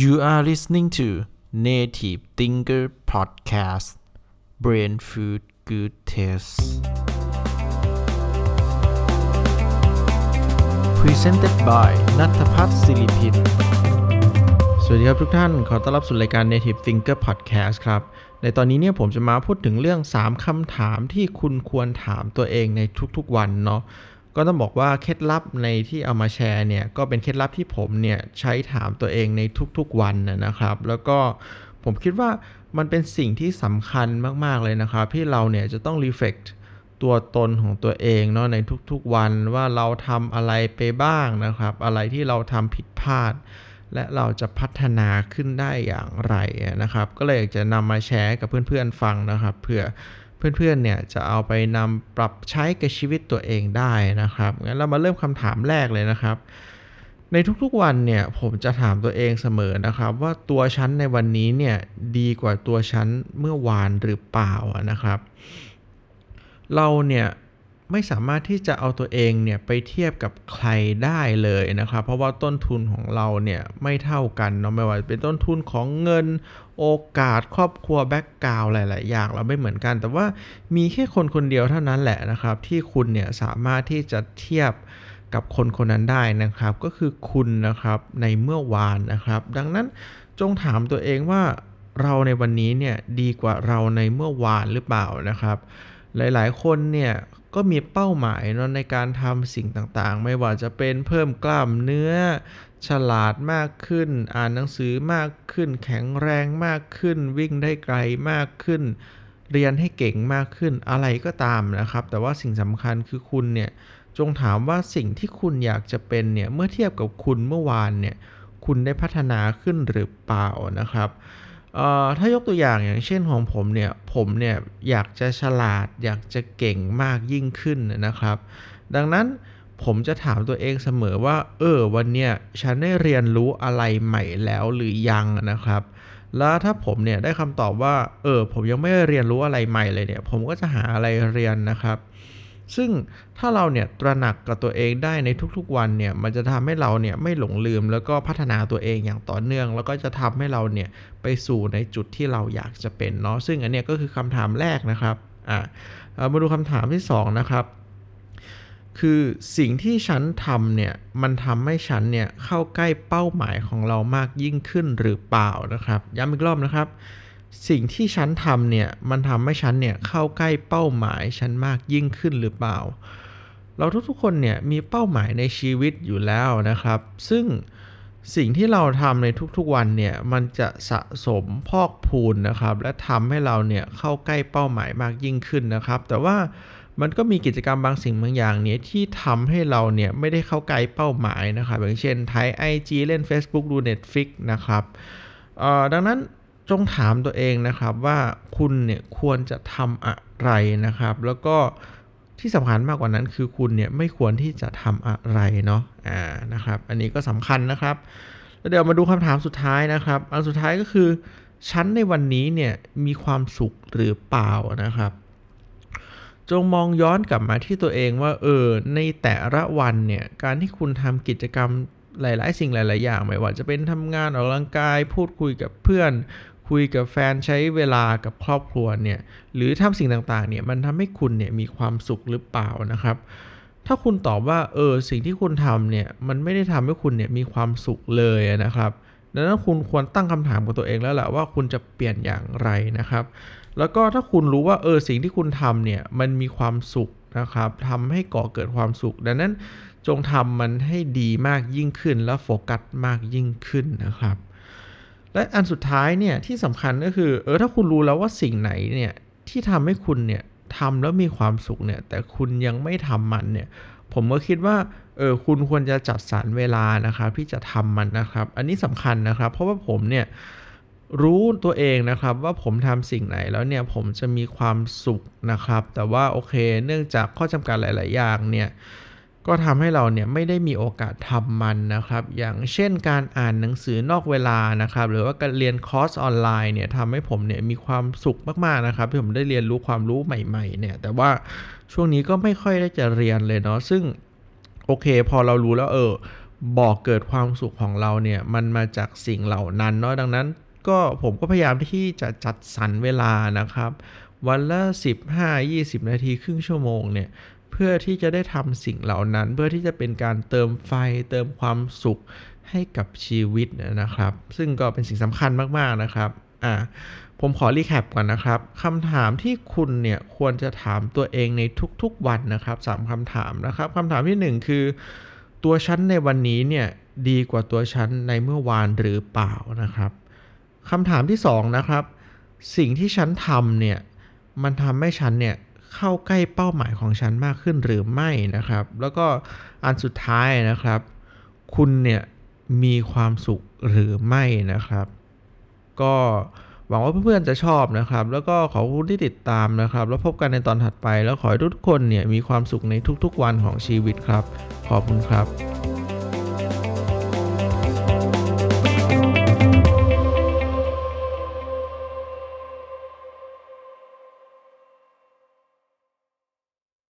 You are listening to Native Thinker Podcast Brain Food Good Taste Presented by นัทพัฒน์ศิริพินสวัสดีครับทุกท่าน ขอต้อนรับสู่รายการ Native Thinker Podcast ครับ ในตอนนี้เนี่ยผมจะมาพูดถึงเรื่อง 3คำถามที่คุณควรถามตัวเองในทุกๆวันเนาะ ก็ต้องบอกว่าเคล็ดลับในที่เอามาแชร์เนี่ยก็เป็นเคล็ดลับที่ผมเนี่ยใช้ถามตัวเองในทุกๆวันนะครับ แล้วก็ผมคิดว่ามันเป็นสิ่งที่สำคัญมากๆเลยนะครับ ที่เราเนี่ยจะต้อง reflect ตัวตนของตัวเองเนาะในทุกๆวันว่าเราทำอะไรไปบ้างนะครับ อะไรที่เราทำผิดพลาด และเราจะพัฒนาขึ้นได้อย่างไรนะครับ ก็เลยอยากจะนำมาแชร์กับเพื่อนๆฟังนะครับเผื่อ เพื่อนๆเนี่ยจะเอาไปนำปรับใช้กับชีวิตตัวเองได้นะครับงั้นเรามาเริ่มคำถามแรกเลยนะครับ ในทุกๆวันเนี่ยผมจะถามตัวเองเสมอนะครับ ว่าตัวฉันในวันนี้เนี่ยดีกว่าตัวฉันเมื่อวานหรือเปล่านะครับ เราเนี่ย ไม่สามารถที่จะเอาตัวเองเนี่ยไปเทียบกับใครได้เลยนะครับ เพราะว่าต้นทุนของเราเนี่ยไม่เท่ากันเนาะไม่ว่าจะเป็นต้นทุนของเงินโอกาสครอบครัวแบ็กกราวหลาย ๆ อย่างเราไม่เหมือนกัน แต่ว่ามีแค่คนคนเดียวเท่านั้นแหละนะครับ ที่คุณเนี่ยสามารถที่จะเทียบกับคนคนนั้นได้นะครับ ก็คือคุณนะครับในเมื่อวานนะครับ ดังนั้นจงถามตัวเองว่าเราในวันนี้เนี่ยดีกว่าเราในเมื่อวานหรือเปล่านะครับ หลาย ๆ คนเนี่ย ก็มีเป้าหมายเนาะในการทำสิ่งต่างๆ ไม่ว่าจะเป็นเพิ่มกล้ามเนื้อ ฉลาดมากขึ้น อ่านหนังสือมากขึ้น แข็งแรงมากขึ้น วิ่งได้ไกลมากขึ้น เรียนให้เก่งมากขึ้นอะไรก็ตามนะครับ แต่ว่าสิ่งสำคัญคือคุณเนี่ยจงถามว่าสิ่งที่คุณอยากจะเป็นเนี่ยเมื่อเทียบกับคุณเมื่อวานเนี่ยคุณได้พัฒนาขึ้นหรือเปล่านะครับ ถ้ายกตัวอย่างอย่างเช่นของผมเนี่ยผมเนี่ยอยากจะฉลาด อยากจะเก่งมากยิ่งขึ้นนะครับ ดังนั้นผมจะถามตัวเองเสมอว่า เออวันเนี้ยฉันได้เรียนรู้อะไรใหม่แล้วหรือยังนะครับ แล้วถ้าผมเนี่ยได้คำตอบว่า เออผมยังไม่ได้เรียนรู้อะไรใหม่เลยเนี่ย ผมก็จะหาอะไรเรียนนะครับ ซึ่งถ้าเราเนี่ยตระหนักกับตัวเองได้ในทุกๆวันเนี่ยมันจะทำให้เราเนี่ยไม่หลงลืมแล้วก็พัฒนาตัวเองอย่างต่อเนื่อง แล้วก็จะทำให้เราเนี่ยไปสู่ในจุดที่เราอยากจะเป็นเนาะซึ่งอันเนี้ยก็คือคำถามแรกนะครับอ่ามาดูคำถามที่ 2 นะครับคือสิ่งที่ฉันทำเนี่ยมันทำให้ฉันเนี่ยเข้าใกล้เป้าหมายของเรามากยิ่งขึ้นหรือเปล่านะครับ ย้ำอีกรอบนะครับ สิ่งที่ฉันทำเนี่ยมันทำให้ฉันเนี่ยเข้าใกล้เป้าหมายฉันมากยิ่งขึ้นหรือเปล่า เราทุกๆคนเนี่ยมีเป้าหมายในชีวิตอยู่แล้วนะครับ ซึ่งสิ่งที่เราทำในทุกๆวันเนี่ยมันจะสะสมพอกพูนนะครับ และทำให้เราเนี่ยเข้าใกล้เป้าหมายมากยิ่งขึ้นนะครับ แต่ว่ามันก็มีกิจกรรมบางสิ่งบางอย่างเนี่ยที่ทำให้เราเนี่ยไม่ได้เข้าใกล้เป้าหมายนะครับอย่างเช่นไทยไอจีเล่น Facebook ดู Netflix นะครับดังนั้น จงถามตัวเองนะครับว่าคุณเนี่ยควรจะทำอะไรนะครับ แล้วก็ที่สำคัญมากกว่านั้นคือคุณเนี่ยไม่ควรที่จะทำอะไรเนาะอ่านะครับ อันนี้ก็สำคัญนะครับแล้วเดี๋ยวมาดูคำถามสุดท้ายนะครับ อันสุดท้ายก็คือฉันในวันนี้เนี่ยมีความสุขหรือเปล่านะครับ จงมองย้อนกลับมาที่ตัวเองว่าเออในแต่ละวันเนี่ยการที่คุณทำกิจกรรมหลาย ๆ สิ่งหลาย ๆ อย่างไม่ว่าจะเป็นทำงานออกกำลังกาย พูดคุยกับเพื่อน คุยกับแฟนใช้เวลากับครอบครัวเนี่ยหรือทำสิ่งต่างๆเนี่ยมันทำให้คุณเนี่ยมีความสุขหรือเปล่านะครับ ถ้าคุณตอบว่าเออสิ่งที่คุณทำเนี่ยมันไม่ได้ทำให้คุณเนี่ยมีความสุขเลยนะครับดังนั้นคุณควรตั้งคำถามกับตัวเองแล้วแหละว่าคุณจะเปลี่ยนอย่างไรนะครับ แล้วก็ถ้าคุณรู้ว่าเออสิ่งที่คุณทำเนี่ยมันมีความสุขนะครับทำให้ก่อเกิดความสุข ดังนั้นจงทำมันให้ดีมากยิ่งขึ้นและโฟกัสมากยิ่งขึ้นนะครับ และอันสุดท้ายเนี่ยที่สำคัญก็คือเออถ้าคุณรู้แล้วว่าสิ่งไหนเนี่ยที่ทำให้คุณเนี่ยทำแล้วมีความสุขเนี่ย แต่คุณยังไม่ทำมันเนี่ย ผมก็คิดว่าเออคุณควรจะจัดสรรเวลานะครับที่จะทำมันนะครับ อันนี้สำคัญนะครับ เพราะว่าผมเนี่ยรู้ตัวเองนะครับว่าผมทำสิ่งไหนแล้วเนี่ยผมจะมีความสุขนะครับ แต่ว่าโอเค เนื่องจากข้อจำกัดหลาย ๆ อย่างเนี่ย ก็ทำให้เราเนี่ยไม่ได้มีโอกาสทำมันนะครับ อย่างเช่นการอ่านหนังสือนอกเวลานะครับ หรือว่าการเรียนคอร์สออนไลน์เนี่ยทำให้ผมเนี่ยมีความสุขมากๆนะครับที่ผมได้เรียนรู้ความรู้ใหม่ๆเนี่ย แต่ว่าช่วงนี้ก็ไม่ค่อยได้จะเรียนเลยเนาะซึ่งโอเค พอเรารู้แล้วเออบอกเกิดความสุขของเราเนี่ยมันมาจากสิ่งเหล่านั้นเนาะดังนั้น ก็ผมก็พยายามที่จะจัดสรรเวลานะครับ วันละ 15-20 นาทีครึ่งชั่วโมงเนี่ย เพื่อที่จะได้ทำสิ่งเหล่านั้น เพื่อที่จะเป็นการเติมไฟเติมความสุขให้กับชีวิตนะครับ ซึ่งก็เป็นสิ่งสำคัญมากๆนะครับอ่าผมขอรีแคปก่อนนะครับคำถามที่คุณเนี่ยควรจะถามตัวเองในทุกๆวันนะครับสามคำถามนะครับคำถามที่หนึ่งคือ ตัวฉันในวันนี้เนี่ยดีกว่าตัวฉันในเมื่อวานหรือเปล่านะครับคำถามที่สองนะครับสิ่งที่ฉันทำเนี่ยมันทำให้ฉันเนี่ย เข้าใกล้เป้าหมายของฉันมากขึ้นหรือไม่นะครับ แล้วก็อันสุดท้ายนะครับ คุณเนี่ยมีความสุขหรือไม่นะครับ ก็หวังว่าเพื่อนๆจะชอบนะครับ แล้วก็ขอบคุณที่ติดตามนะครับ แล้วพบกันในตอนถัดไปแล้วขอให้ทุกคนเนี่ยมีความสุขในทุกๆวันของชีวิตครับ ขอบคุณครับ